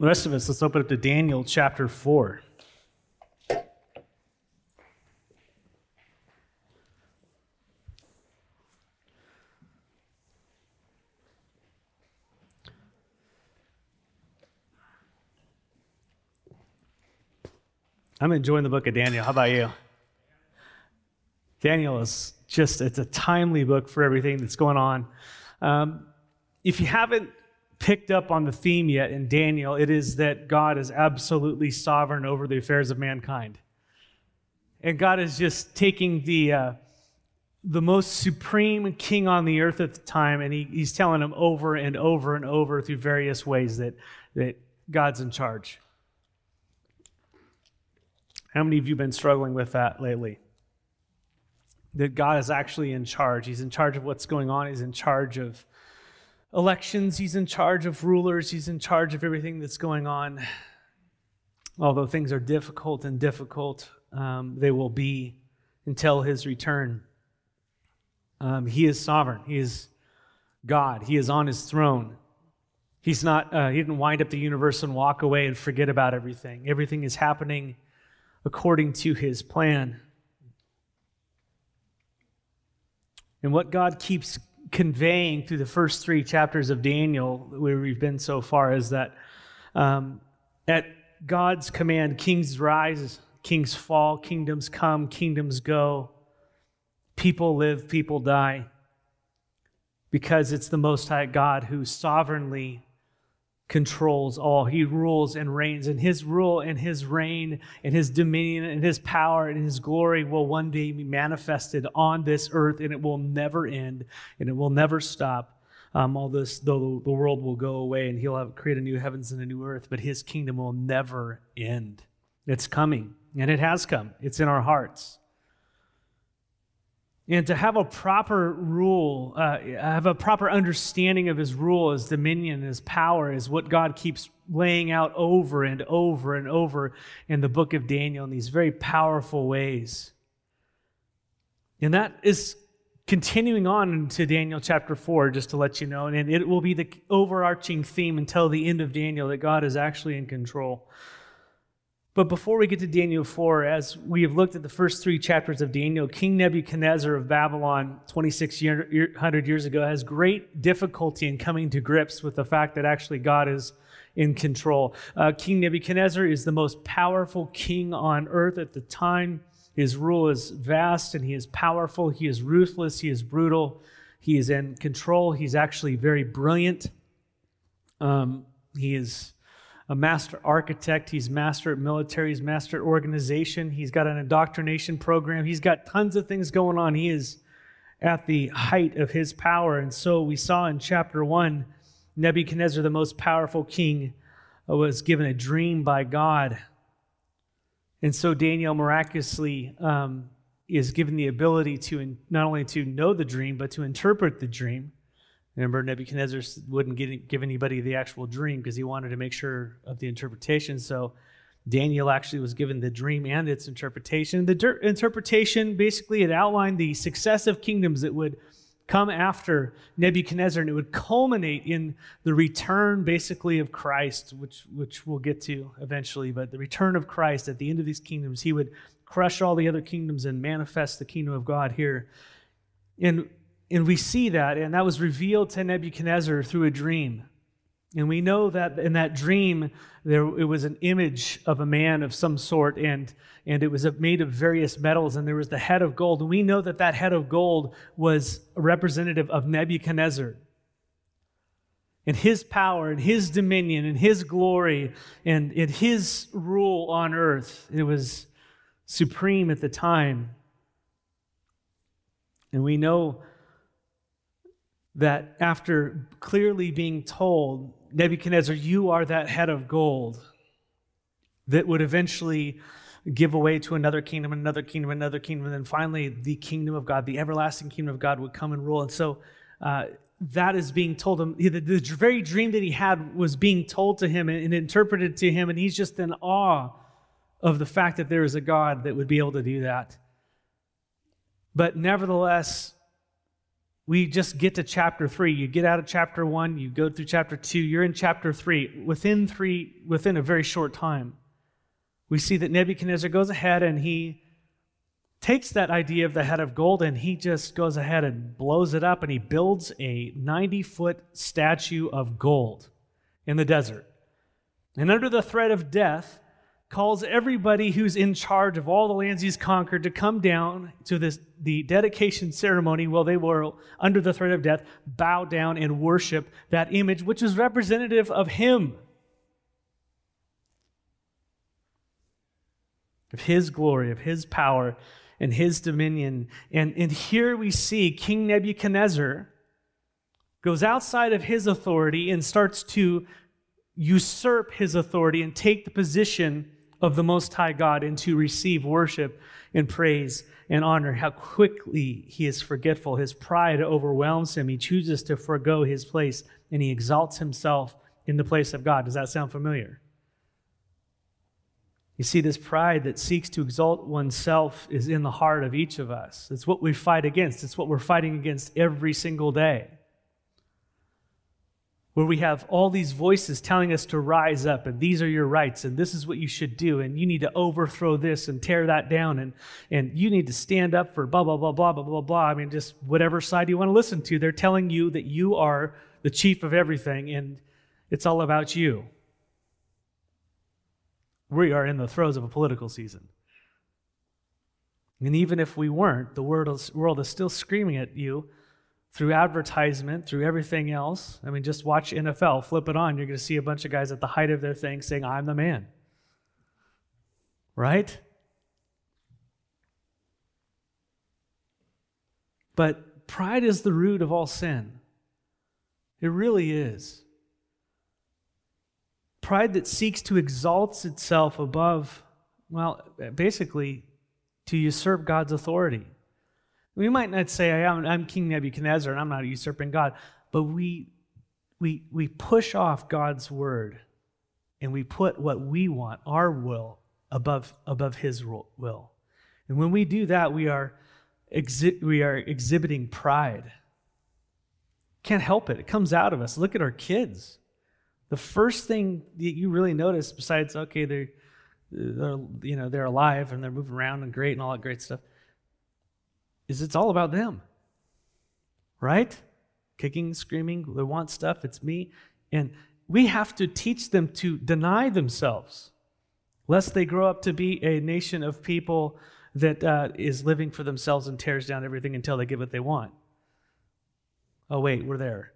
The rest of us, let's open up to Daniel chapter 4. I'm enjoying the book of Daniel. How about you? Daniel is just, it's a timely book for everything that's going on. Um, if you haven't picked up on the theme yet in Daniel, it is that God is absolutely sovereign over the affairs of mankind. And God is just taking the, uh, the most supreme king on the earth at the time, and he, he's telling him over and over and over through various ways that, that God's in charge. How many of you have been struggling with that lately? That God is actually in charge. He's in charge of what's going on. He's in charge of elections. He's in charge of rulers. He's in charge of everything that's going on. Although things are difficult and difficult, um, they will be until his return. Um, he is sovereign. He is God. He is on his throne. He's not, uh, he didn't wind up the universe and walk away and forget about everything. Everything is happening according to his plan. And what God keeps conveying through the first three chapters of Daniel, where we've been so far, is that um, at God's command, kings rise, kings fall, kingdoms come, kingdoms go, people live, people die, because it's the Most High God who sovereignly controls all. He rules and reigns, and his rule and his reign and his dominion and his power and his glory will one day be manifested on this earth, and it will never end and it will never stop. Um, all this, though the world will go away and he'll have, create a new heavens and a new earth, but his kingdom will never end. It's coming, and it has come. It's in our hearts. And to have a proper rule, uh, have a proper understanding of his rule, his dominion, his power is what God keeps laying out over and over and over in the book of Daniel in these very powerful ways. And that is continuing on into Daniel chapter 4, just to let you know. And it will be the overarching theme until the end of Daniel that God is actually in control. But before we get to Daniel 4, as we have looked at the first three chapters of Daniel, King Nebuchadnezzar of Babylon 2,600 years ago has great difficulty in coming to grips with the fact that actually God is in control. Uh, king Nebuchadnezzar is the most powerful king on earth at the time. His rule is vast and he is powerful. He is ruthless. He is brutal. He is in control. He's actually very brilliant. Um, he is a master architect. He's master at military. He's master at organization. He's got an indoctrination program. He's got tons of things going on. He is at the height of his power. And so we saw in chapter one, Nebuchadnezzar, the most powerful king, uh, was given a dream by God. And so Daniel miraculously um, is given the ability to in, not only to know the dream, but to interpret the dream. Remember, Nebuchadnezzar wouldn't get, give anybody the actual dream because he wanted to make sure of the interpretation. So Daniel actually was given the dream and its interpretation. The der- interpretation basically it outlined the successive kingdoms that would come after Nebuchadnezzar, and it would culminate in the return, basically, of Christ, which which we'll get to eventually. But the return of Christ at the end of these kingdoms, he would crush all the other kingdoms and manifest the kingdom of God here. And and we see that, and that was revealed to Nebuchadnezzar through a dream. And we know that in that dream, there it was an image of a man of some sort, and, and it was made of various metals, and there was the head of gold. And we know that that head of gold was a representative of Nebuchadnezzar and his power and his dominion and his glory and, and his rule on earth. It was supreme at the time. And we know that after clearly being told, Nebuchadnezzar, you are that head of gold that would eventually give away to another kingdom, another kingdom, another kingdom, and then finally the kingdom of God, the everlasting kingdom of God would come and rule. And so uh, that is being told him. The, the, very dream that he had was being told to him and, and interpreted to him, and he's just in awe of the fact that there is a God that would be able to do that. But nevertheless, we just get to chapter three. You get out of chapter one, you go through chapter two, you're in chapter three. Within three, within a very short time, we see that Nebuchadnezzar goes ahead and he takes that idea of the head of gold and he just goes ahead and blows it up and he builds a 90 foot statue of gold in the desert. And under the threat of death, calls everybody who's in charge of all the lands he's conquered to come down to this, the dedication ceremony while they were under the threat of death, bow down and worship that image, which is representative of him. Of his glory, of his power, and his dominion. And, and here we see King Nebuchadnezzar goes outside of his authority and starts to usurp his authority and take the position of the Most High God and to receive worship and praise and honor. How quickly he is forgetful. His pride overwhelms him. He chooses to forego his place and he exalts himself in the place of God. Does that sound familiar? You see, this pride that seeks to exalt oneself is in the heart of each of us. It's what we fight against, it's what we're fighting against every single day where we have all these voices telling us to rise up and these are your rights and this is what you should do and you need to overthrow this and tear that down and, and you need to stand up for blah, blah, blah, blah, blah, blah, blah. I mean, just whatever side you want to listen to, they're telling you that you are the chief of everything and it's all about you. We are in the throes of a political season. And even if we weren't, the world is, world is still screaming at you through advertisement, through everything else. I mean, just watch NFL, flip it on, you're going to see a bunch of guys at the height of their thing saying, I'm the man. Right? But pride is the root of all sin. It really is. Pride that seeks to exalt itself above, well, basically, to usurp God's authority. We might not say, I'm, I'm King Nebuchadnezzar and I'm not usurping God, but we, we, we push off God's word and we put what we want, our will, above, above his will. And when we do that, we are, exhi- we are exhibiting pride. Can't help it. It comes out of us. Look at our kids. The first thing that you really notice, besides, okay, they're, they're, you know, they're alive and they're moving around and great and all that great stuff, is it's all about them. Right? Kicking, screaming, they want stuff, it's me. And we have to teach them to deny themselves, lest they grow up to be a nation of people that uh, is living for themselves and tears down everything until they get what they want. Oh, wait, we're there.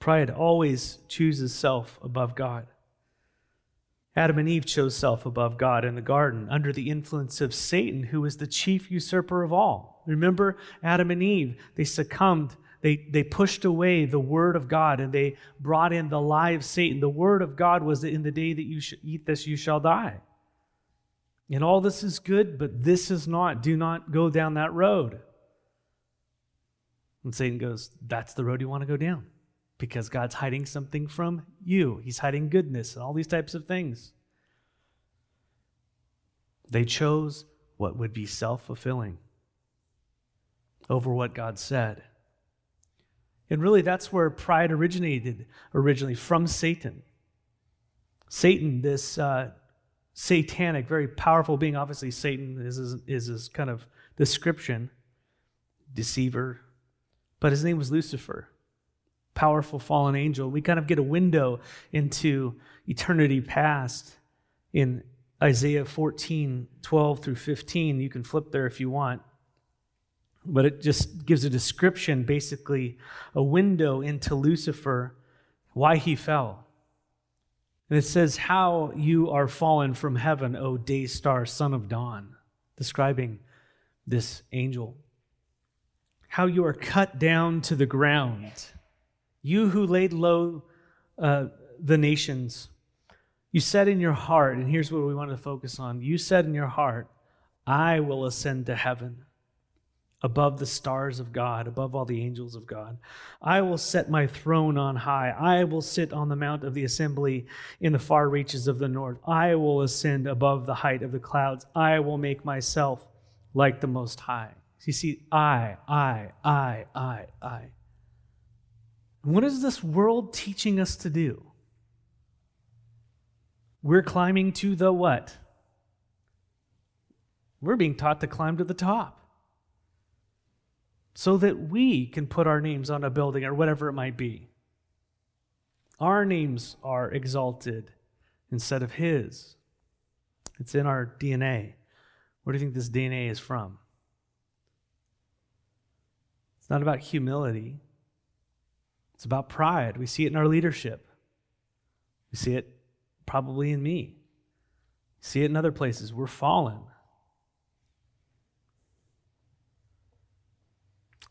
Pride always chooses self above God. Adam and Eve chose self above God in the garden under the influence of Satan, who was the chief usurper of all. Remember Adam and Eve? They succumbed, they, they pushed away the word of God and they brought in the lie of Satan. The word of God was that in the day that you eat this, you shall die. And all this is good, but this is not. Do not go down that road. And Satan goes, That's the road you want to go down because God's hiding something from you. He's hiding goodness and all these types of things. They chose what would be self fulfilling over what God said. And really, that's where pride originated originally from Satan. Satan, this uh, satanic, very powerful being, obviously, Satan is his, is his kind of description, deceiver, but his name was Lucifer powerful fallen angel. We kind of get a window into eternity past in Isaiah 14, 12 through 15. You can flip there if you want. But it just gives a description, basically, a window into Lucifer, why he fell. And it says, How you are fallen from heaven, O day star, son of dawn, describing this angel. How you are cut down to the ground you who laid low uh, the nations, you said in your heart, and here's what we want to focus on you said in your heart, I will ascend to heaven above the stars of God, above all the angels of God. I will set my throne on high. I will sit on the mount of the assembly in the far reaches of the north. I will ascend above the height of the clouds. I will make myself like the Most High. You see, I, I, I, I, I. What is this world teaching us to do? We're climbing to the what? We're being taught to climb to the top so that we can put our names on a building or whatever it might be. Our names are exalted instead of His. It's in our DNA. Where do you think this DNA is from? It's not about humility, it's about pride. We see it in our leadership, we see it probably in me, we see it in other places. We're fallen.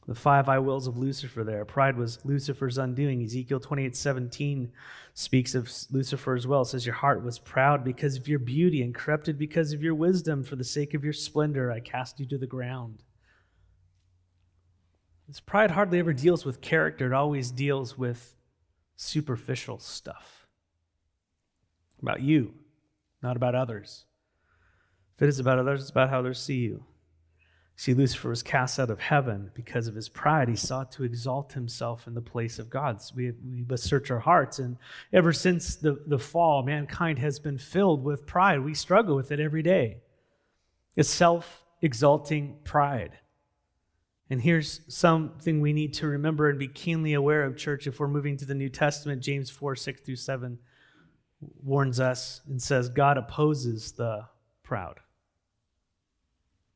the five I wills of Lucifer there. Pride was Lucifer's undoing. Ezekiel 28 17 speaks of Lucifer as well. It says, Your heart was proud because of your beauty and corrupted because of your wisdom. For the sake of your splendor, I cast you to the ground. This pride hardly ever deals with character, it always deals with superficial stuff about you, not about others. If it is about others, it's about how others see you. See, Lucifer was cast out of heaven because of his pride. He sought to exalt himself in the place of God. So we, we must search our hearts. And ever since the, the fall, mankind has been filled with pride. We struggle with it every day. It's self exalting pride. And here's something we need to remember and be keenly aware of, church, if we're moving to the New Testament. James 4 6 through 7 warns us and says, God opposes the proud,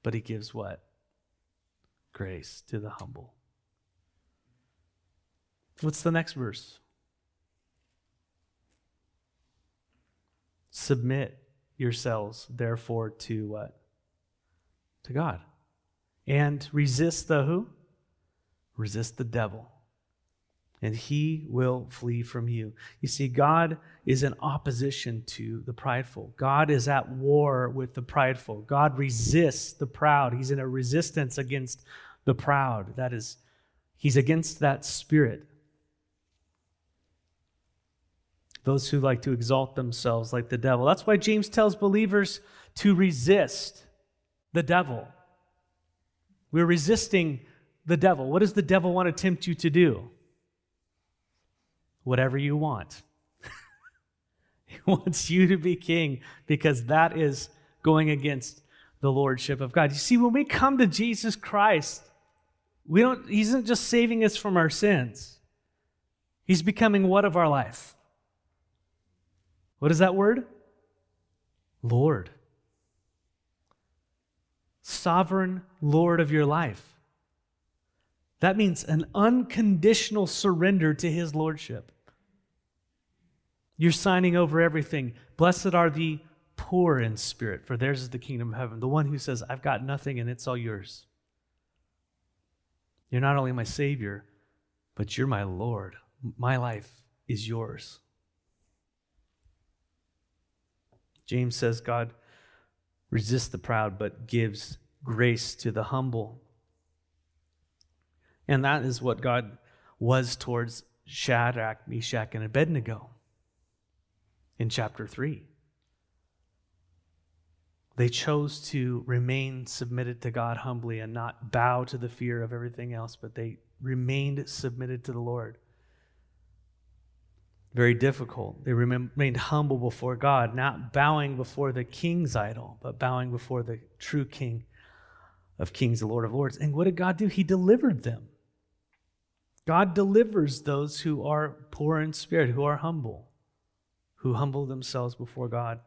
but he gives what? grace to the humble. What's the next verse? Submit yourselves, therefore, to what? To God. And resist the who? Resist the devil and he will flee from you. You see, God is in opposition to the prideful. God is at war with the prideful. God resists the proud. He's in a resistance against the proud. That is, he's against that spirit. Those who like to exalt themselves like the devil. That's why James tells believers to resist the devil. We're resisting the devil. What does the devil want to tempt you to do? Whatever you want. he wants you to be king because that is going against the lordship of God. You see, when we come to Jesus Christ, we don't, he isn't just saving us from our sins. He's becoming what of our life? What is that word? Lord. Sovereign Lord of your life. That means an unconditional surrender to his lordship. You're signing over everything. Blessed are the poor in spirit, for theirs is the kingdom of heaven. The one who says, I've got nothing and it's all yours. You're not only my Savior, but you're my Lord. My life is yours. James says God resists the proud, but gives grace to the humble. And that is what God was towards Shadrach, Meshach, and Abednego in chapter 3. They chose to remain submitted to God humbly and not bow to the fear of everything else, but they remained submitted to the Lord. Very difficult. They remained humble before God, not bowing before the king's idol, but bowing before the true king of kings, the Lord of lords. And what did God do? He delivered them. God delivers those who are poor in spirit, who are humble, who humble themselves before God.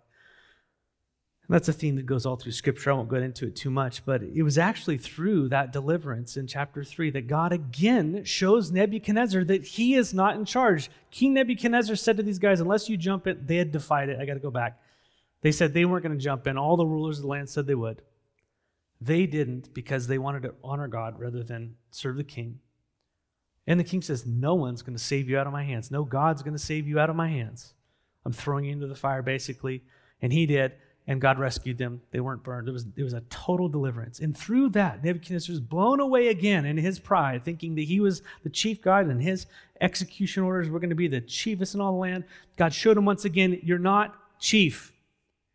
And that's a theme that goes all through Scripture. I won't go into it too much, but it was actually through that deliverance in chapter 3 that God again shows Nebuchadnezzar that he is not in charge. King Nebuchadnezzar said to these guys, Unless you jump in, they had defied it. I got to go back. They said they weren't going to jump in. All the rulers of the land said they would. They didn't because they wanted to honor God rather than serve the king. And the king says, No one's going to save you out of my hands. No God's going to save you out of my hands. I'm throwing you into the fire, basically. And he did and God rescued them. They weren't burned. It was, it was a total deliverance. And through that, Nebuchadnezzar was blown away again in his pride, thinking that he was the chief God and his execution orders were going to be the chiefest in all the land. God showed him once again, You're not chief,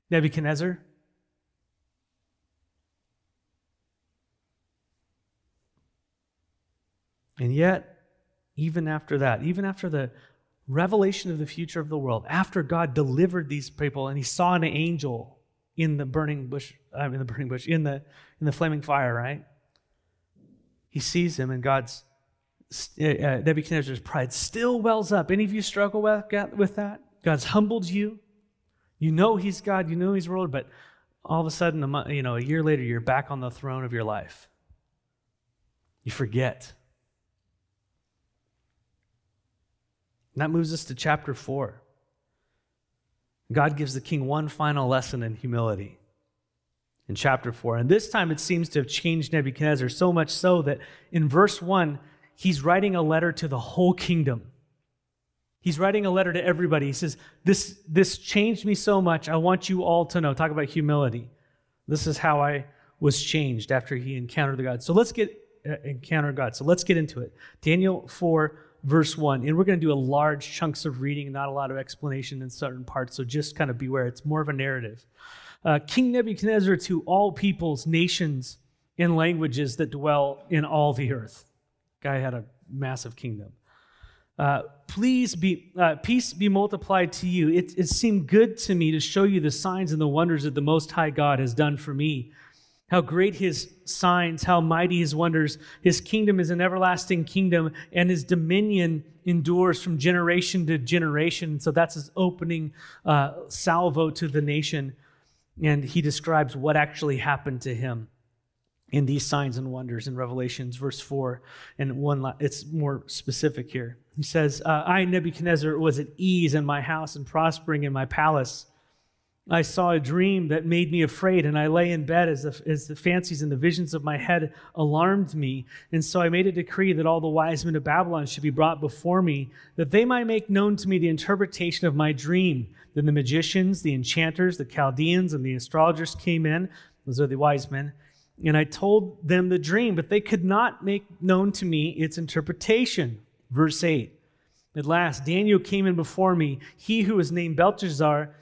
Nebuchadnezzar. And yet, even after that, even after the revelation of the future of the world, after God delivered these people and he saw an angel in the burning bush, I the burning bush, in the in the flaming fire, right? He sees him and God's uh, uh Nebuchadnezzar's pride still wells up. Any of you struggle with, with that? God's humbled you. You know he's God, you know he's ruler, but all of a sudden, a, you know, a year later, you're back on the throne of your life. You forget. And that moves us to chapter 4. God gives the king one final lesson in humility in chapter 4. And this time it seems to have changed Nebuchadnezzar so much so that in verse 1, he's writing a letter to the whole kingdom. He's writing a letter to everybody. He says, This, this changed me so much. I want you all to know. Talk about humility. This is how I was changed after he encountered the God. So let's get uh, encounter God. So let's get into it. Daniel 4 verse 1. And we're going to do a large chunks of reading, not a lot of explanation in certain parts. So just kind of beware. It's more of a narrative. Uh, King Nebuchadnezzar to all peoples, nations, and languages that dwell in all the earth. Guy had a massive kingdom. Uh, please be uh, peace be multiplied to you. It, it seemed good to me to show you the signs and the wonders that the Most High God has done for me how great his signs, how mighty his wonders. His kingdom is an everlasting kingdom, and his dominion endures from generation to generation. So that's his opening uh, salvo to the nation. And he describes what actually happened to him in these signs and wonders in Revelations, verse 4. And one, it's more specific here. He says, uh, I, Nebuchadnezzar, was at ease in my house and prospering in my palace. I saw a dream that made me afraid, and I lay in bed as the, as the fancies and the visions of my head alarmed me. And so I made a decree that all the wise men of Babylon should be brought before me, that they might make known to me the interpretation of my dream. Then the magicians, the enchanters, the Chaldeans, and the astrologers came in. Those are the wise men. And I told them the dream, but they could not make known to me its interpretation. Verse 8. At last, Daniel came in before me, he who was named Belteshazzar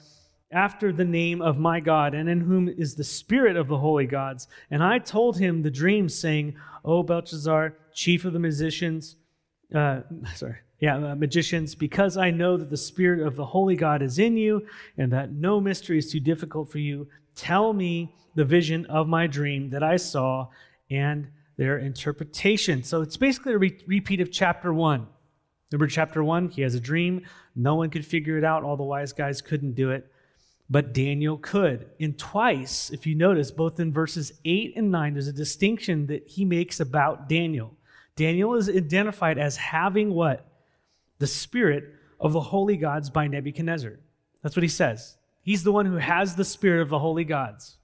after the name of my God, and in whom is the spirit of the holy gods. And I told him the dream, saying, O Belshazzar, chief of the musicians, uh, sorry, yeah, uh, magicians, because I know that the spirit of the holy God is in you, and that no mystery is too difficult for you, tell me the vision of my dream that I saw and their interpretation. So it's basically a re- repeat of chapter one. Remember chapter one? He has a dream. No one could figure it out. All the wise guys couldn't do it but Daniel could. And twice, if you notice, both in verses 8 and 9, there's a distinction that he makes about Daniel. Daniel is identified as having what? The spirit of the holy gods by Nebuchadnezzar. That's what he says. He's the one who has the spirit of the holy gods.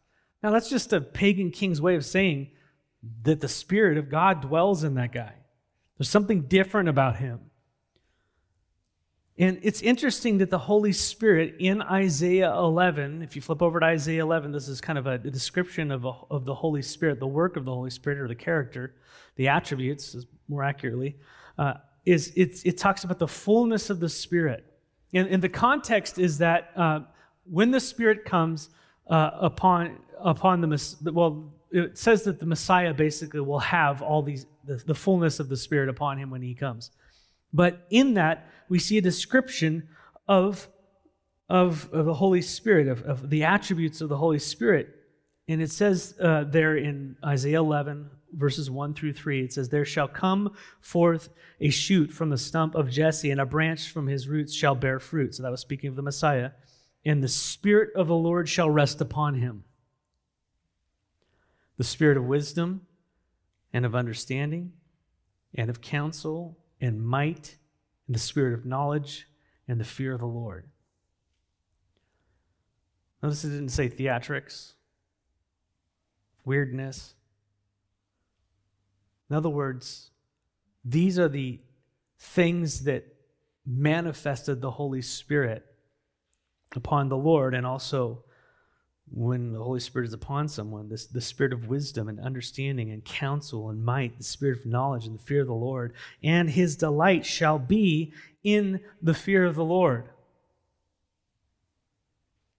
Now, that's just a pagan king's way of saying that the spirit of God dwells in that guy. There's something different about him. And it's interesting that the Holy Spirit in Isaiah 11, if you flip over to Isaiah 11, this is kind of a, description of, a, of the Holy Spirit, the work of the Holy Spirit, or the character, the attributes, more accurately, uh, is it's, it talks about the fullness of the Spirit. And, and the context is that uh, when the Spirit comes uh, upon, upon the, well, it says that the Messiah basically will have all these, the, the fullness of the Spirit upon him when he comes. But in that, we see a description of, of, of the Holy Spirit, of, of the attributes of the Holy Spirit. And it says uh, there in Isaiah 11, verses 1 through 3, it says, There shall come forth a shoot from the stump of Jesse, and a branch from his roots shall bear fruit. So that was speaking of the Messiah. And the Spirit of the Lord shall rest upon him the Spirit of wisdom and of understanding and of counsel and might and the spirit of knowledge and the fear of the Lord. Notice it didn't say theatrics, weirdness. In other words, these are the things that manifested the Holy Spirit upon the Lord and also when the Holy Spirit is upon someone, this, the spirit of wisdom and understanding and counsel and might, the spirit of knowledge and the fear of the Lord, and his delight shall be in the fear of the Lord.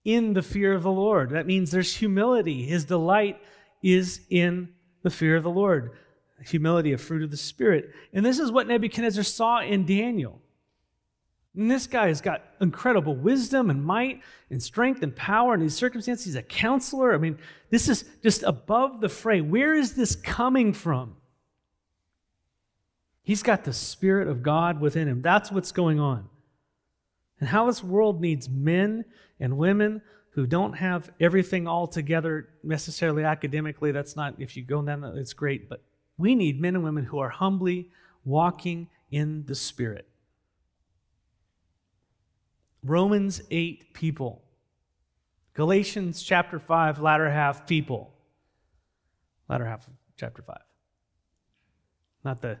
In the fear of the Lord. That means there's humility. His delight is in the fear of the Lord. humility, a fruit of the Spirit. And this is what Nebuchadnezzar saw in Daniel. And this guy has got incredible wisdom and might and strength and power in these circumstances. He's a counselor. I mean, this is just above the fray. Where is this coming from? He's got the Spirit of God within him. That's what's going on. And how this world needs men and women who don't have everything all together necessarily academically. That's not, if you go down it's great. But we need men and women who are humbly walking in the Spirit. Romans 8 people. Galatians chapter 5, latter half people. Latter half of chapter 5. Not the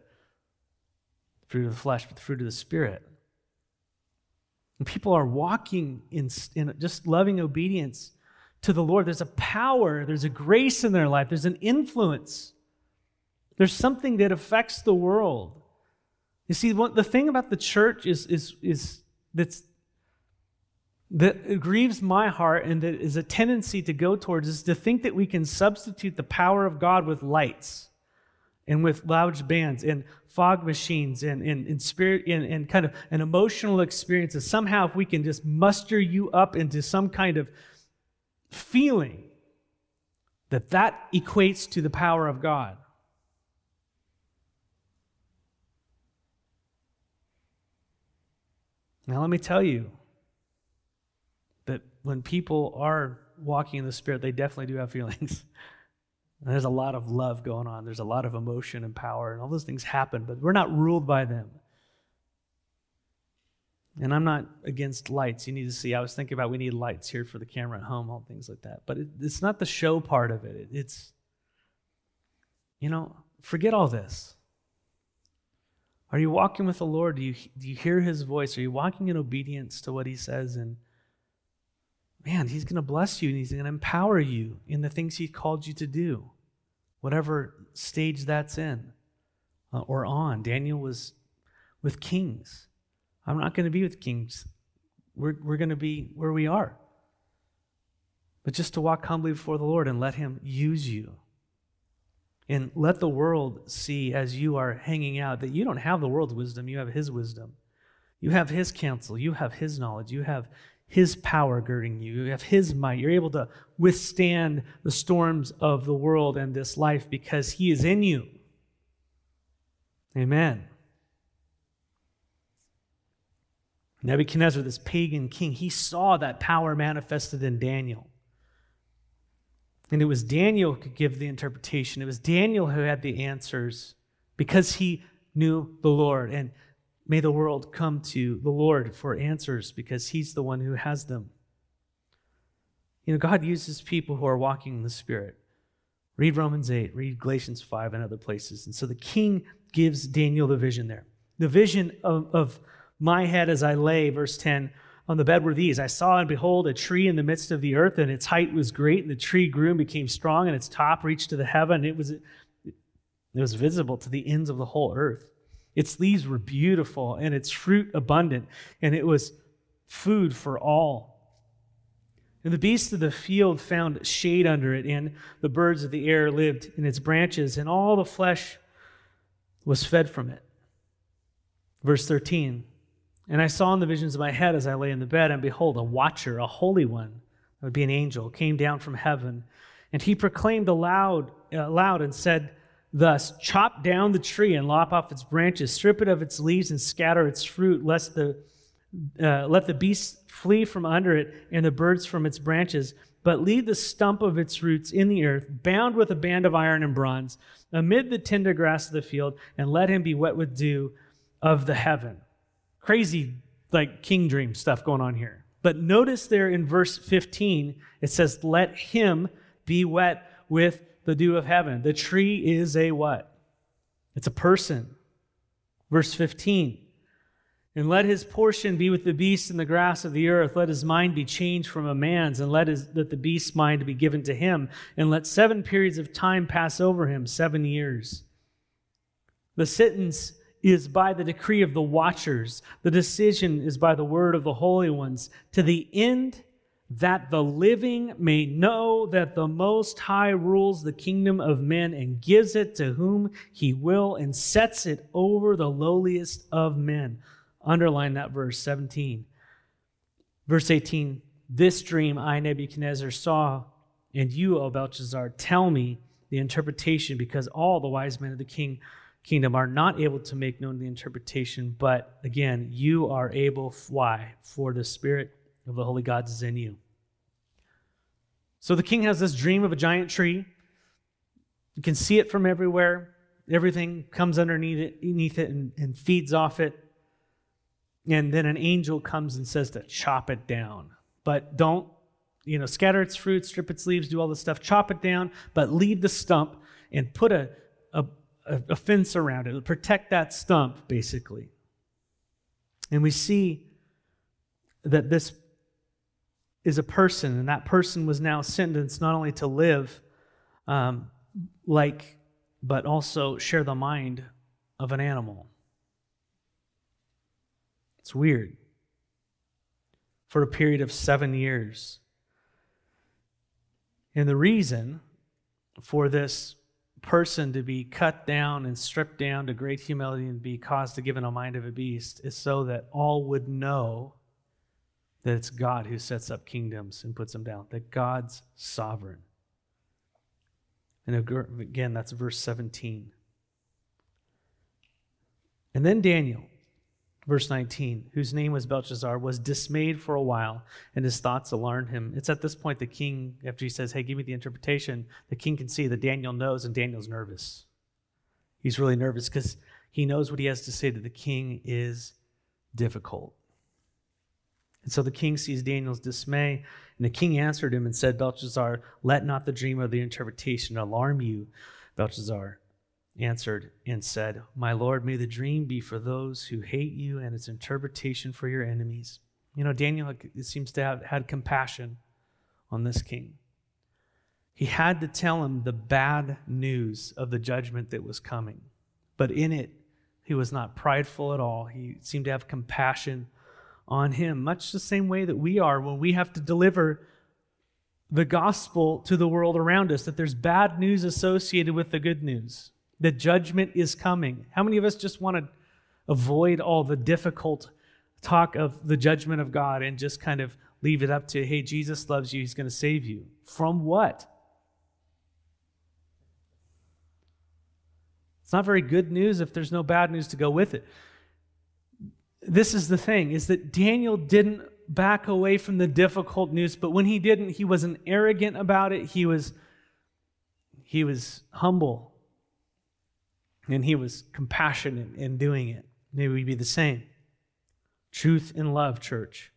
fruit of the flesh, but the fruit of the Spirit. And people are walking in, in just loving obedience to the Lord. There's a power, there's a grace in their life, there's an influence. There's something that affects the world. You see, what, the thing about the church is, is, is that's that grieves my heart and that is a tendency to go towards is to think that we can substitute the power of God with lights and with loud bands and fog machines and, and, and spirit and, and kind of an emotional experiences. Somehow, if we can just muster you up into some kind of feeling, that that equates to the power of God. Now, let me tell you, that when people are walking in the Spirit, they definitely do have feelings. And there's a lot of love going on. There's a lot of emotion and power, and all those things happen, but we're not ruled by them. And I'm not against lights. You need to see. I was thinking about we need lights here for the camera at home, all things like that. But it, it's not the show part of it. it. It's, you know, forget all this. Are you walking with the Lord? Do you, do you hear his voice? Are you walking in obedience to what he says? And man, He's going to bless you and He's going to empower you in the things He called you to do, whatever stage that's in uh, or on. Daniel was with kings. I'm not going to be with kings. We're, we're going to be where we are. But just to walk humbly before the Lord and let Him use you. And let the world see as you are hanging out that you don't have the world's wisdom, you have His wisdom. You have His counsel, you have His knowledge, you have his power girding you. You have His might. You're able to withstand the storms of the world and this life because He is in you. Amen. Nebuchadnezzar, this pagan king, he saw that power manifested in Daniel. And it was Daniel who could give the interpretation. It was Daniel who had the answers because he knew the Lord. And May the world come to the Lord for answers because He's the one who has them. You know, God uses people who are walking in the Spirit. Read Romans 8, read Galatians 5, and other places. And so the king gives Daniel the vision there. The vision of, of my head as I lay, verse 10, on the bed were these I saw and behold a tree in the midst of the earth, and its height was great, and the tree grew and became strong, and its top reached to the heaven. It was, it was visible to the ends of the whole earth. Its leaves were beautiful and its fruit abundant, and it was food for all. And the beasts of the field found shade under it, and the birds of the air lived in its branches, and all the flesh was fed from it. Verse 13 And I saw in the visions of my head as I lay in the bed, and behold, a watcher, a holy one, that would be an angel, came down from heaven, and he proclaimed aloud, uh, aloud and said, Thus, chop down the tree and lop off its branches, strip it of its leaves and scatter its fruit, lest the, uh, let the beasts flee from under it and the birds from its branches. But leave the stump of its roots in the earth, bound with a band of iron and bronze, amid the tender grass of the field, and let him be wet with dew of the heaven. Crazy, like king dream stuff going on here. But notice there in verse 15, it says, Let him be wet with the dew of heaven. The tree is a what? It's a person. Verse 15. And let his portion be with the beasts and the grass of the earth. Let his mind be changed from a man's, and let, his, let the beast's mind be given to him. And let seven periods of time pass over him, seven years. The sentence is by the decree of the watchers, the decision is by the word of the holy ones, to the end that the living may know that the Most High rules the kingdom of men and gives it to whom he will and sets it over the lowliest of men. Underline that verse 17. Verse 18 This dream I, Nebuchadnezzar, saw, and you, O Belshazzar, tell me the interpretation, because all the wise men of the king kingdom are not able to make known the interpretation, but again, you are able. Why? For the Spirit of the holy gods is in you. So the king has this dream of a giant tree. You can see it from everywhere. Everything comes underneath it, underneath it and, and feeds off it. And then an angel comes and says to chop it down. But don't, you know, scatter its fruit, strip its leaves, do all this stuff, chop it down, but leave the stump and put a, a, a fence around it. Protect that stump, basically. And we see that this is a person, and that person was now sentenced not only to live um, like, but also share the mind of an animal. It's weird. For a period of seven years. And the reason for this person to be cut down and stripped down to great humility and be caused to give in a mind of a beast is so that all would know that it's God who sets up kingdoms and puts them down, that God's sovereign. And again, that's verse 17. And then Daniel, verse 19, whose name was Belshazzar, was dismayed for a while, and his thoughts alarmed him. It's at this point the king, after he says, Hey, give me the interpretation, the king can see that Daniel knows, and Daniel's nervous. He's really nervous because he knows what he has to say to the king is difficult. And so the king sees Daniel's dismay, and the king answered him and said, Belshazzar, let not the dream or the interpretation alarm you. Belshazzar answered and said, My lord, may the dream be for those who hate you and its interpretation for your enemies. You know, Daniel seems to have had compassion on this king. He had to tell him the bad news of the judgment that was coming. But in it, he was not prideful at all. He seemed to have compassion on him, much the same way that we are when we have to deliver the gospel to the world around us, that there's bad news associated with the good news, that judgment is coming. How many of us just want to avoid all the difficult talk of the judgment of God and just kind of leave it up to, hey, Jesus loves you, he's going to save you? From what? It's not very good news if there's no bad news to go with it this is the thing is that Daniel didn't back away from the difficult news, but when he didn't, he wasn't arrogant about it. He was he was humble and he was compassionate in doing it. Maybe we'd be the same. Truth and love, church.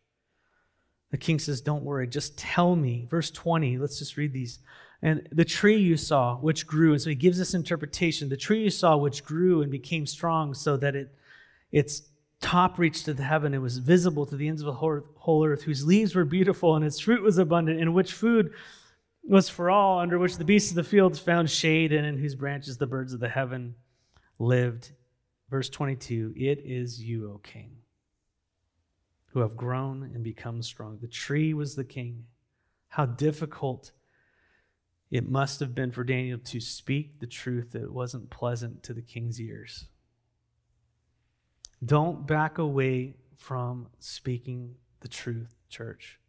The king says, Don't worry, just tell me. Verse 20, let's just read these. And the tree you saw, which grew, and so he gives this interpretation the tree you saw, which grew and became strong, so that it, its top reached to the heaven. It was visible to the ends of the whole earth, whose leaves were beautiful and its fruit was abundant, in which food was for all, under which the beasts of the fields found shade, and in whose branches the birds of the heaven lived. Verse 22 It is you, O king, who have grown and become strong. The tree was the king. How difficult it must have been for Daniel to speak the truth that wasn't pleasant to the king's ears. Don't back away from speaking the truth, church.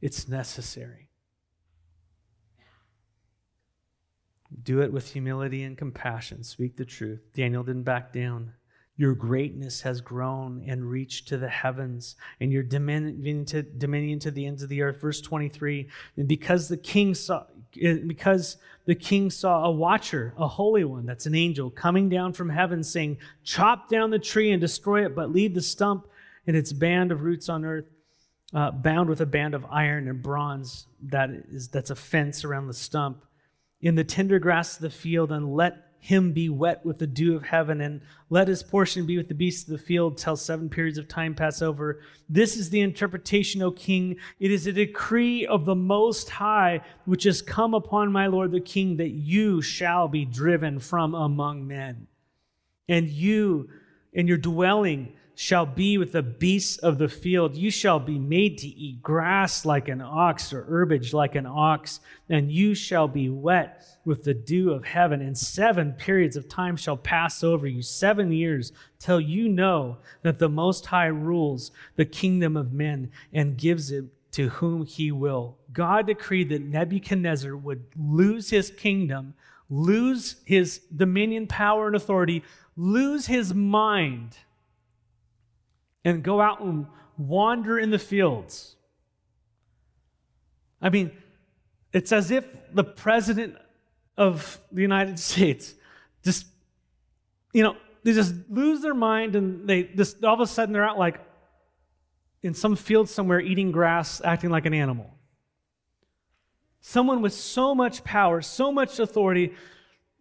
It's necessary. Do it with humility and compassion. Speak the truth. Daniel didn't back down. Your greatness has grown and reached to the heavens, and your dominion to, dominion to the ends of the earth. Verse 23 And because the king saw, because the king saw a watcher, a holy one, that's an angel, coming down from heaven, saying, Chop down the tree and destroy it, but leave the stump and its band of roots on earth, uh, bound with a band of iron and bronze that is that's a fence around the stump. In the tender grass of the field, and let him be wet with the dew of heaven, and let his portion be with the beasts of the field till seven periods of time pass over. This is the interpretation, O king. It is a decree of the Most High, which has come upon my Lord the king, that you shall be driven from among men. And you and your dwelling shall be with the beasts of the field. You shall be made to eat grass like an ox, or herbage like an ox, and you shall be wet with the dew of heaven. And seven periods of time shall pass over you, seven years, till you know that the Most High rules the kingdom of men and gives it to whom he will. God decreed that Nebuchadnezzar would lose his kingdom, lose his dominion, power, and authority, lose his mind and go out and wander in the fields. I mean, it's as if the president of the United States just, you know, they just lose their mind and they just all of a sudden they're out like in some field somewhere eating grass, acting like an animal. Someone with so much power, so much authority,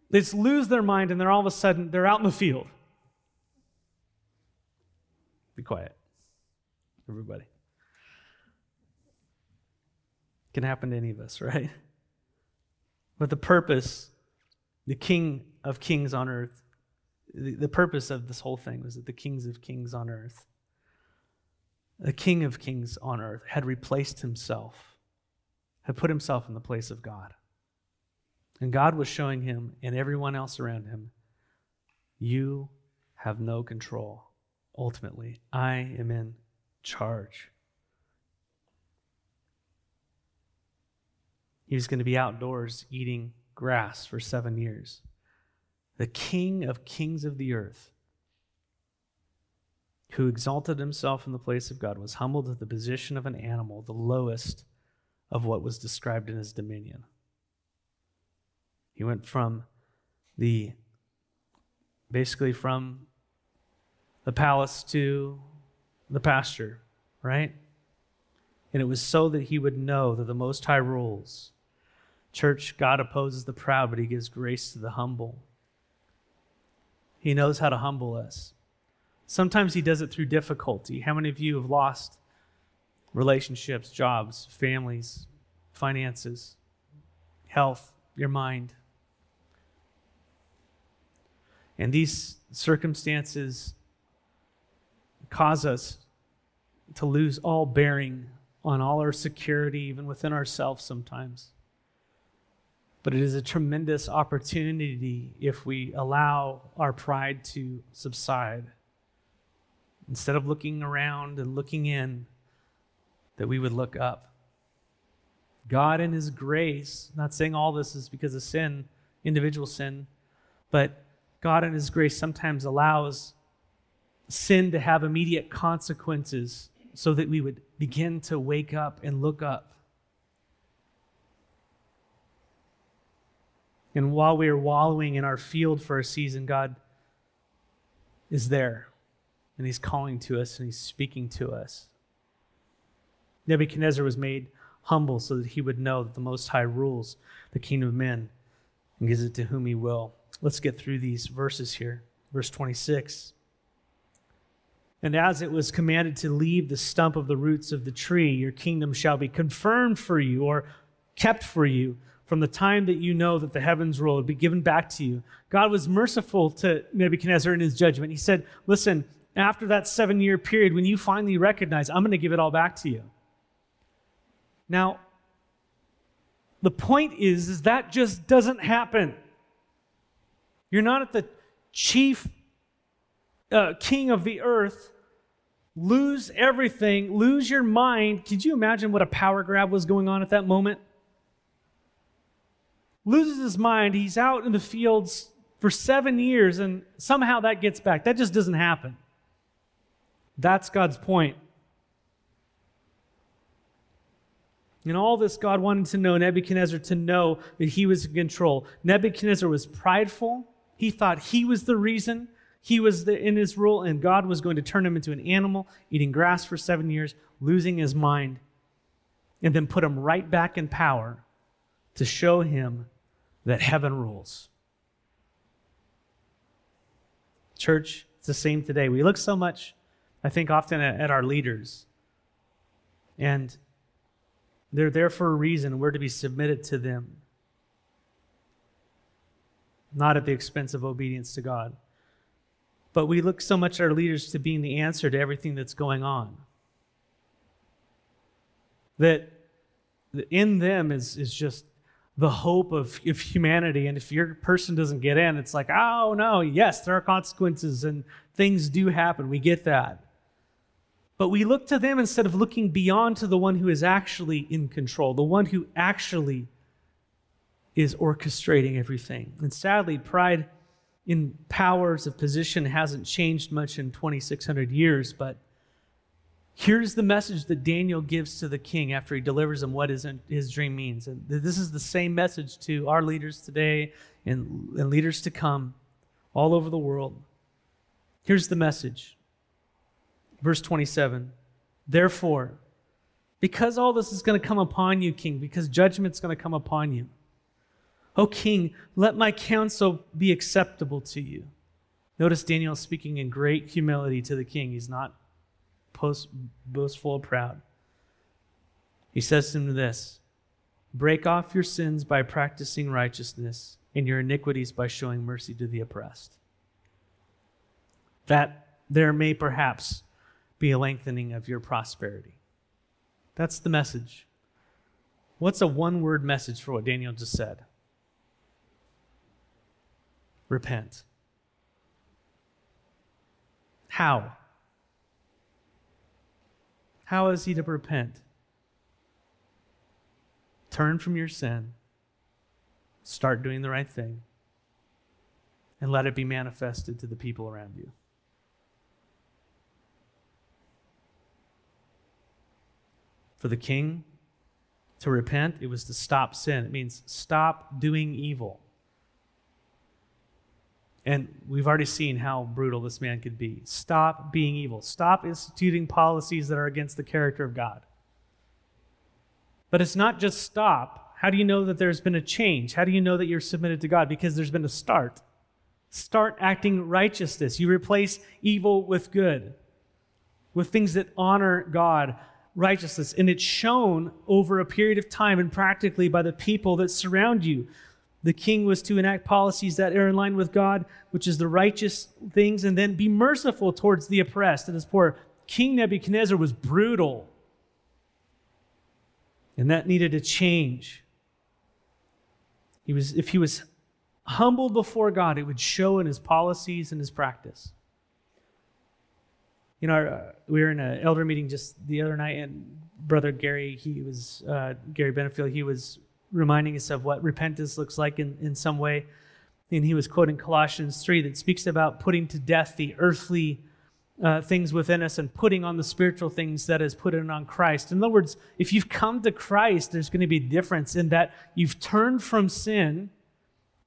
they just lose their mind and they're all of a sudden they're out in the field. Be quiet, everybody. Can happen to any of us, right? But the purpose, the King of Kings on earth, the, the purpose of this whole thing was that the kings of kings on earth, the King of Kings on earth, had replaced himself, had put himself in the place of God. And God was showing him and everyone else around him, you have no control ultimately. I am in charge. He was going to be outdoors eating grass for seven years. The King of kings of the earth, who exalted himself in the place of God, was humbled to the position of an animal, the lowest of what was described in his dominion. He went from the basically from the palace to the pasture, right? And it was so that he would know that the Most High rules. Church, God opposes the proud, but he gives grace to the humble. He knows how to humble us. Sometimes he does it through difficulty. How many of you have lost relationships, jobs, families, finances, health, your mind? And these circumstances cause us to lose all bearing on all our security, even within ourselves sometimes. But it is a tremendous opportunity if we allow our pride to subside. Instead of looking around and looking in, that we would look up. God, in His grace, not saying all this is because of sin, individual sin, but God, in His grace, sometimes allows sin to have immediate consequences so that we would begin to wake up and look up. And while we are wallowing in our field for a season, God is there and He's calling to us and He's speaking to us. Nebuchadnezzar was made humble so that he would know that the Most High rules the kingdom of men and gives it to whom He will. Let's get through these verses here. Verse 26. And as it was commanded to leave the stump of the roots of the tree, your kingdom shall be confirmed for you or kept for you from the time that you know that the heavens rule will be given back to you. God was merciful to Nebuchadnezzar in his judgment. He said, Listen, after that seven year period, when you finally recognize, I'm going to give it all back to you. Now, the point is, is that just doesn't happen. You're not at the chief uh, king of the earth lose everything, lose your mind. Could you imagine what a power grab was going on at that moment? Loses his mind. He's out in the fields for seven years, and somehow that gets back. That just doesn't happen. That's God's point. In all this, God wanted to know Nebuchadnezzar to know that he was in control. Nebuchadnezzar was prideful. He thought he was the reason he was the, in his rule, and God was going to turn him into an animal, eating grass for seven years, losing his mind, and then put him right back in power to show him that heaven rules. Church, it's the same today. We look so much, I think, often at, at our leaders, and they're there for a reason. We're to be submitted to them, not at the expense of obedience to God. But we look so much at our leaders to being the answer to everything that's going on. That in them is, is just the hope of, of humanity. And if your person doesn't get in, it's like, oh no, yes, there are consequences and things do happen. We get that. But we look to them instead of looking beyond to the one who is actually in control, the one who actually is orchestrating everything. And sadly, pride in powers of position hasn't changed much in 2,600 years, but here's the message that Daniel gives to the king after he delivers him what his, his dream means. And this is the same message to our leaders today and, and leaders to come all over the world. Here's the message. Verse 27 Therefore, because all this is going to come upon you, king, because judgment's going to come upon you, O king, let my counsel be acceptable to you. Notice Daniel speaking in great humility to the king. He's not post, boastful or proud. He says to him this Break off your sins by practicing righteousness, and your iniquities by showing mercy to the oppressed. That there may perhaps be a lengthening of your prosperity. That's the message. What's a one word message for what Daniel just said? Repent. How? How is he to repent? Turn from your sin, start doing the right thing, and let it be manifested to the people around you. For the king to repent, it was to stop sin. It means stop doing evil. And we've already seen how brutal this man could be. Stop being evil. Stop instituting policies that are against the character of God. But it's not just stop. How do you know that there's been a change? How do you know that you're submitted to God? Because there's been a start. Start acting righteousness. You replace evil with good, with things that honor God, righteousness. And it's shown over a period of time and practically by the people that surround you. The king was to enact policies that are in line with God, which is the righteous things, and then be merciful towards the oppressed and his poor. King Nebuchadnezzar was brutal. And that needed to change. He was, if he was humbled before God, it would show in his policies and his practice. You know, uh, we were in an elder meeting just the other night, and Brother Gary, he was, uh, Gary Benefield, he was reminding us of what repentance looks like in, in some way. And he was quoting Colossians 3 that speaks about putting to death the earthly uh, things within us and putting on the spiritual things that is put in on Christ. In other words, if you've come to Christ, there's going to be a difference in that you've turned from sin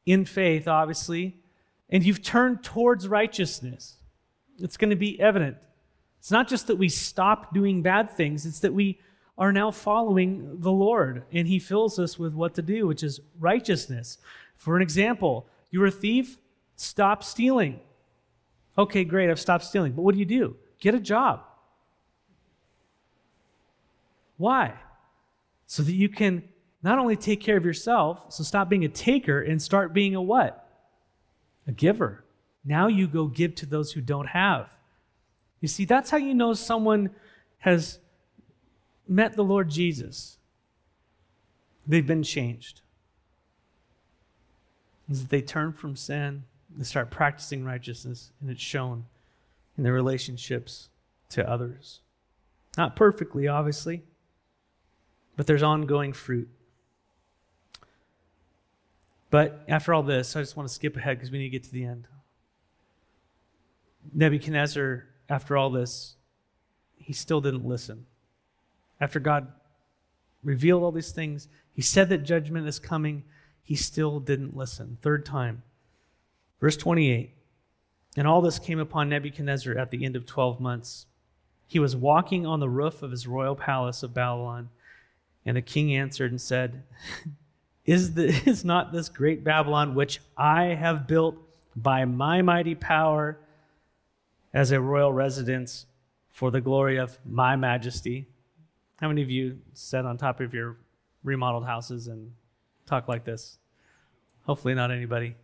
in faith, obviously, and you've turned towards righteousness. It's going to be evident. It's not just that we stop doing bad things, it's that we are now following the Lord, and He fills us with what to do, which is righteousness. For an example, you're a thief, stop stealing. Okay, great, I've stopped stealing. But what do you do? Get a job. Why? So that you can not only take care of yourself, so stop being a taker and start being a what? A giver. Now you go give to those who don't have. You see, that's how you know someone has met the Lord Jesus, they've been changed. Is that they turn from sin, they start practicing righteousness, and it's shown in their relationships to others. Not perfectly, obviously, but there's ongoing fruit. But after all this, I just want to skip ahead because we need to get to the end. Nebuchadnezzar, after all this, he still didn't listen after God revealed all these things, he said that judgment is coming. He still didn't listen. Third time. Verse 28 And all this came upon Nebuchadnezzar at the end of 12 months. He was walking on the roof of his royal palace of Babylon, and the king answered and said, is, the, is not this great Babylon which I have built by my mighty power as a royal residence for the glory of my majesty? How many of you sat on top of your remodeled houses and talk like this? Hopefully, not anybody.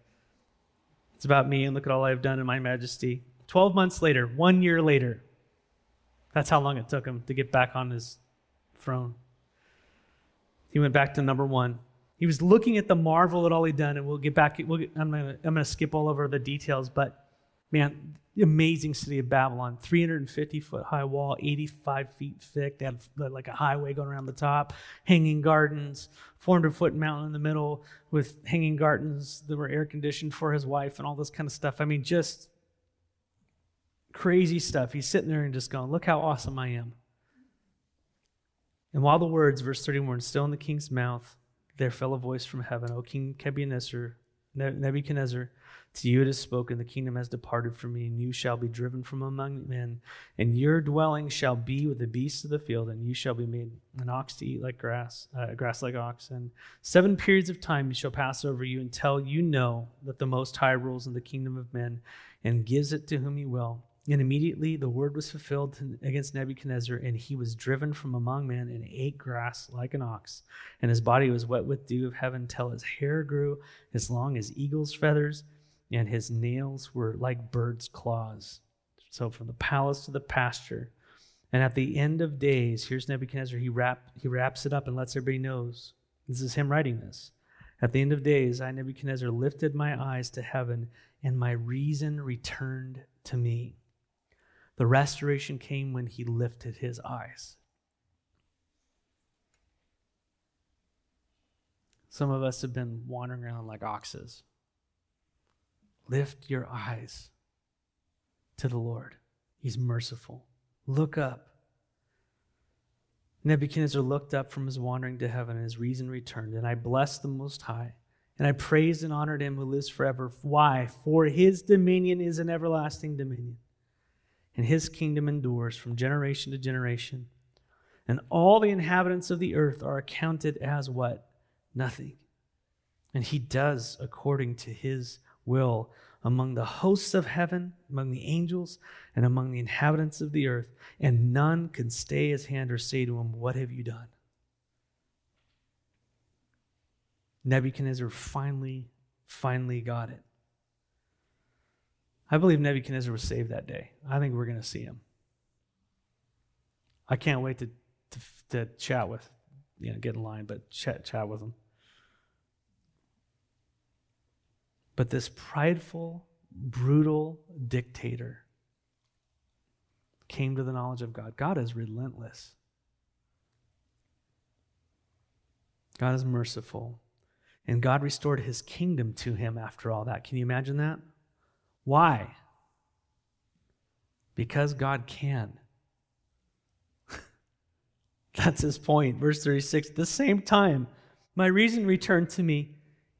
It's about me and look at all I've done in my majesty. 12 months later, one year later. That's how long it took him to get back on his throne. He went back to number one. He was looking at the marvel at all he'd done, and we'll get back. We'll get, I'm going to skip all over the details, but man, amazing city of Babylon, 350 foot high wall, 85 feet thick. They had like a highway going around the top, hanging gardens, 400 foot mountain in the middle with hanging gardens that were air conditioned for his wife and all this kind of stuff. I mean, just crazy stuff. He's sitting there and just going, Look how awesome I am. And while the words, verse 31, were still in the king's mouth, there fell a voice from heaven, O King Nebuchadnezzar, Nebuchadnezzar, to you it is spoken, the kingdom has departed from me, and you shall be driven from among men, and your dwelling shall be with the beasts of the field, and you shall be made an ox to eat like grass, uh, grass like oxen. Seven periods of time shall pass over you until you know that the Most High rules in the kingdom of men, and gives it to whom he will. And immediately the word was fulfilled against Nebuchadnezzar, and he was driven from among men and ate grass like an ox. And his body was wet with dew of heaven till his hair grew as long as eagle's feathers, and his nails were like bird's claws. So from the palace to the pasture. And at the end of days, here's Nebuchadnezzar. He, wrap, he wraps it up and lets everybody knows. This is him writing this. At the end of days, I, Nebuchadnezzar, lifted my eyes to heaven, and my reason returned to me. The restoration came when he lifted his eyes. Some of us have been wandering around like oxes. Lift your eyes to the Lord. He's merciful. Look up. Nebuchadnezzar looked up from his wandering to heaven, and his reason returned. And I blessed the Most High, and I praised and honored him who lives forever. Why? For his dominion is an everlasting dominion and his kingdom endures from generation to generation. And all the inhabitants of the earth are accounted as what? Nothing. And he does according to his will among the hosts of heaven, among the angels, and among the inhabitants of the earth. And none can stay his hand or say to him, What have you done? Nebuchadnezzar finally, finally got it. I believe Nebuchadnezzar was saved that day. I think we're going to see him. I can't wait to, to, to chat with, you know, get in line, but chat, chat with him. But this prideful, brutal dictator came to the knowledge of God. God is relentless. God is merciful. And God restored his kingdom to him after all that. Can you imagine that? Why? Because God can. That's his point. Verse 36 the same time, my reason returned to me,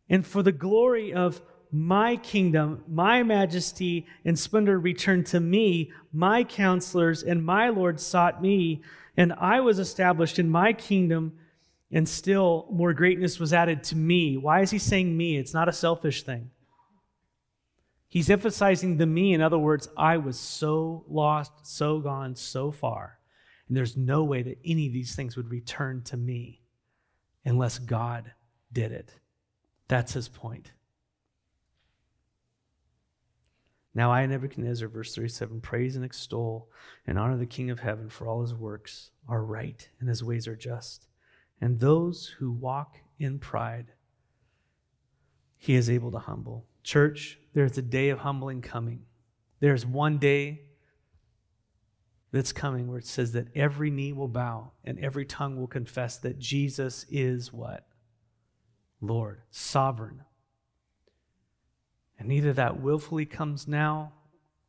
and for the glory of my kingdom, my majesty and splendor returned to me. My counselors and my Lord sought me, and I was established in my kingdom, and still more greatness was added to me. Why is he saying me? It's not a selfish thing. He's emphasizing the me. In other words, I was so lost, so gone, so far. And there's no way that any of these things would return to me unless God did it. That's his point. Now I, Nebuchadnezzar, verse 37, praise and extol and honor the King of heaven, for all his works are right and his ways are just. And those who walk in pride, he is able to humble. Church, there's a day of humbling coming. There's one day that's coming where it says that every knee will bow and every tongue will confess that Jesus is what? Lord, sovereign. And either that willfully comes now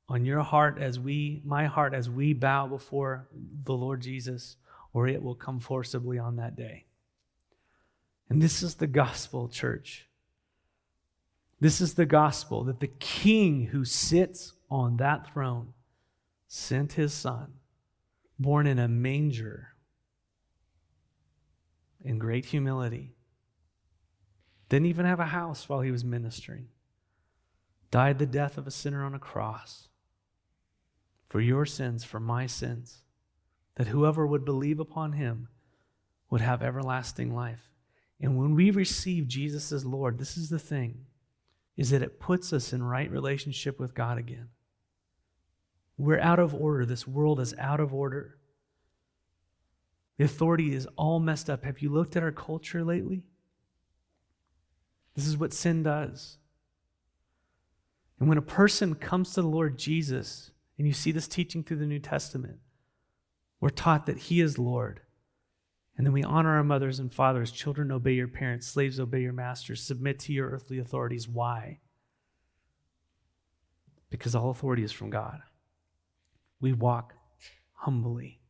on your heart as we, my heart, as we bow before the Lord Jesus, or it will come forcibly on that day. And this is the gospel, church. This is the gospel that the king who sits on that throne sent his son, born in a manger, in great humility, didn't even have a house while he was ministering, died the death of a sinner on a cross for your sins, for my sins, that whoever would believe upon him would have everlasting life. And when we receive Jesus as Lord, this is the thing is that it puts us in right relationship with God again. We're out of order. This world is out of order. The authority is all messed up. Have you looked at our culture lately? This is what sin does. And when a person comes to the Lord Jesus, and you see this teaching through the New Testament, we're taught that He is Lord. And then we honor our mothers and fathers. Children, obey your parents. Slaves, obey your masters. Submit to your earthly authorities. Why? Because all authority is from God. We walk humbly.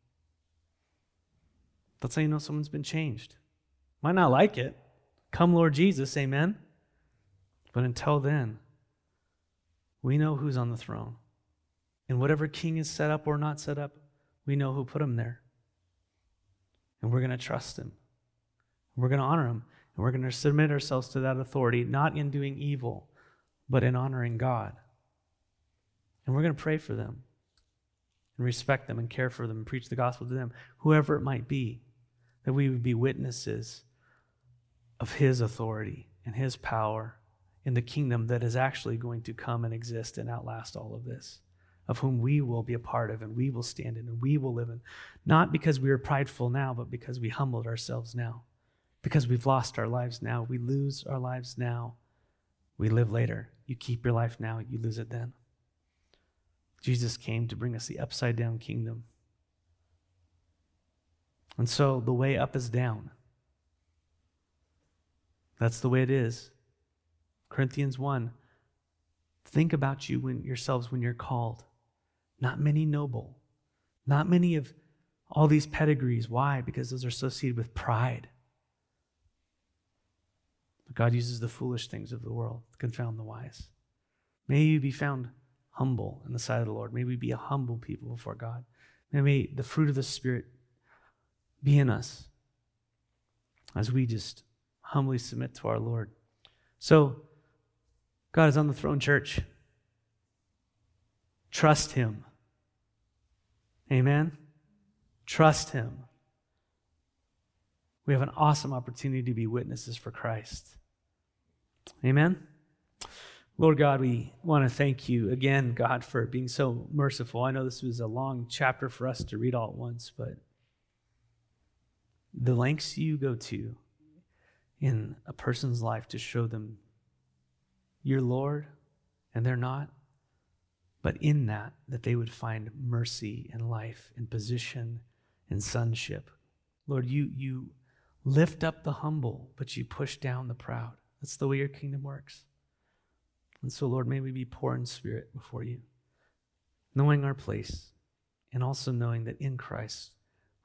That's how you know someone's been changed. Might not like it. Come, Lord Jesus, amen. But until then, we know who's on the throne. And whatever king is set up or not set up, we know who put him there. And we're going to trust him. We're going to honor him. And we're going to submit ourselves to that authority, not in doing evil, but in honoring God. And we're going to pray for them and respect them and care for them and preach the gospel to them, whoever it might be, that we would be witnesses of his authority and his power in the kingdom that is actually going to come and exist and outlast all of this, of whom we will be a part of and we will stand in and we will live in. Not because we are prideful now, but because we humbled ourselves now. Because we've lost our lives now. We lose our lives now. We live later. You keep your life now, you lose it then. Jesus came to bring us the upside down kingdom. And so the way up is down. That's the way it is. Corinthians 1. Think about you when, yourselves when you're called. Not many noble, not many of all these pedigrees. Why? Because those are associated with pride. But God uses the foolish things of the world to confound the wise. May you be found humble in the sight of the Lord. May we be a humble people before God. May the fruit of the Spirit be in us as we just humbly submit to our Lord. So, God is on the throne, church. Trust Him. Amen. Trust Him. We have an awesome opportunity to be witnesses for Christ. Amen. Lord God, we want to thank you again, God, for being so merciful. I know this was a long chapter for us to read all at once, but the lengths you go to in a person's life to show them you're Lord, and they're not. But in that, that they would find mercy and life and position and sonship. Lord, you, you lift up the humble, but you push down the proud. That's the way your kingdom works. And so, Lord, may we be poor in spirit before you, knowing our place, and also knowing that in Christ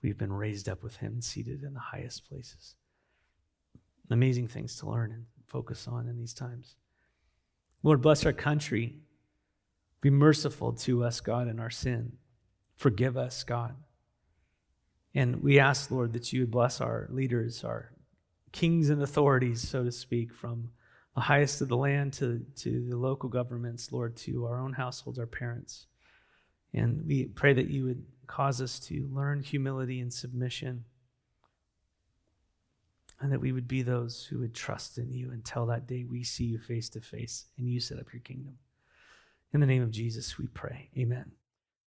we've been raised up with him and seated in the highest places. Amazing things to learn and focus on in these times. Lord, bless our country. Be merciful to us, God, in our sin. Forgive us, God. And we ask, Lord, that you would bless our leaders, our kings and authorities, so to speak, from the highest of the land to, to the local governments, Lord, to our own households, our parents. And we pray that you would cause us to learn humility and submission and that we would be those who would trust in you until that day we see you face to face and you set up your kingdom. In the name of Jesus, we pray. Amen.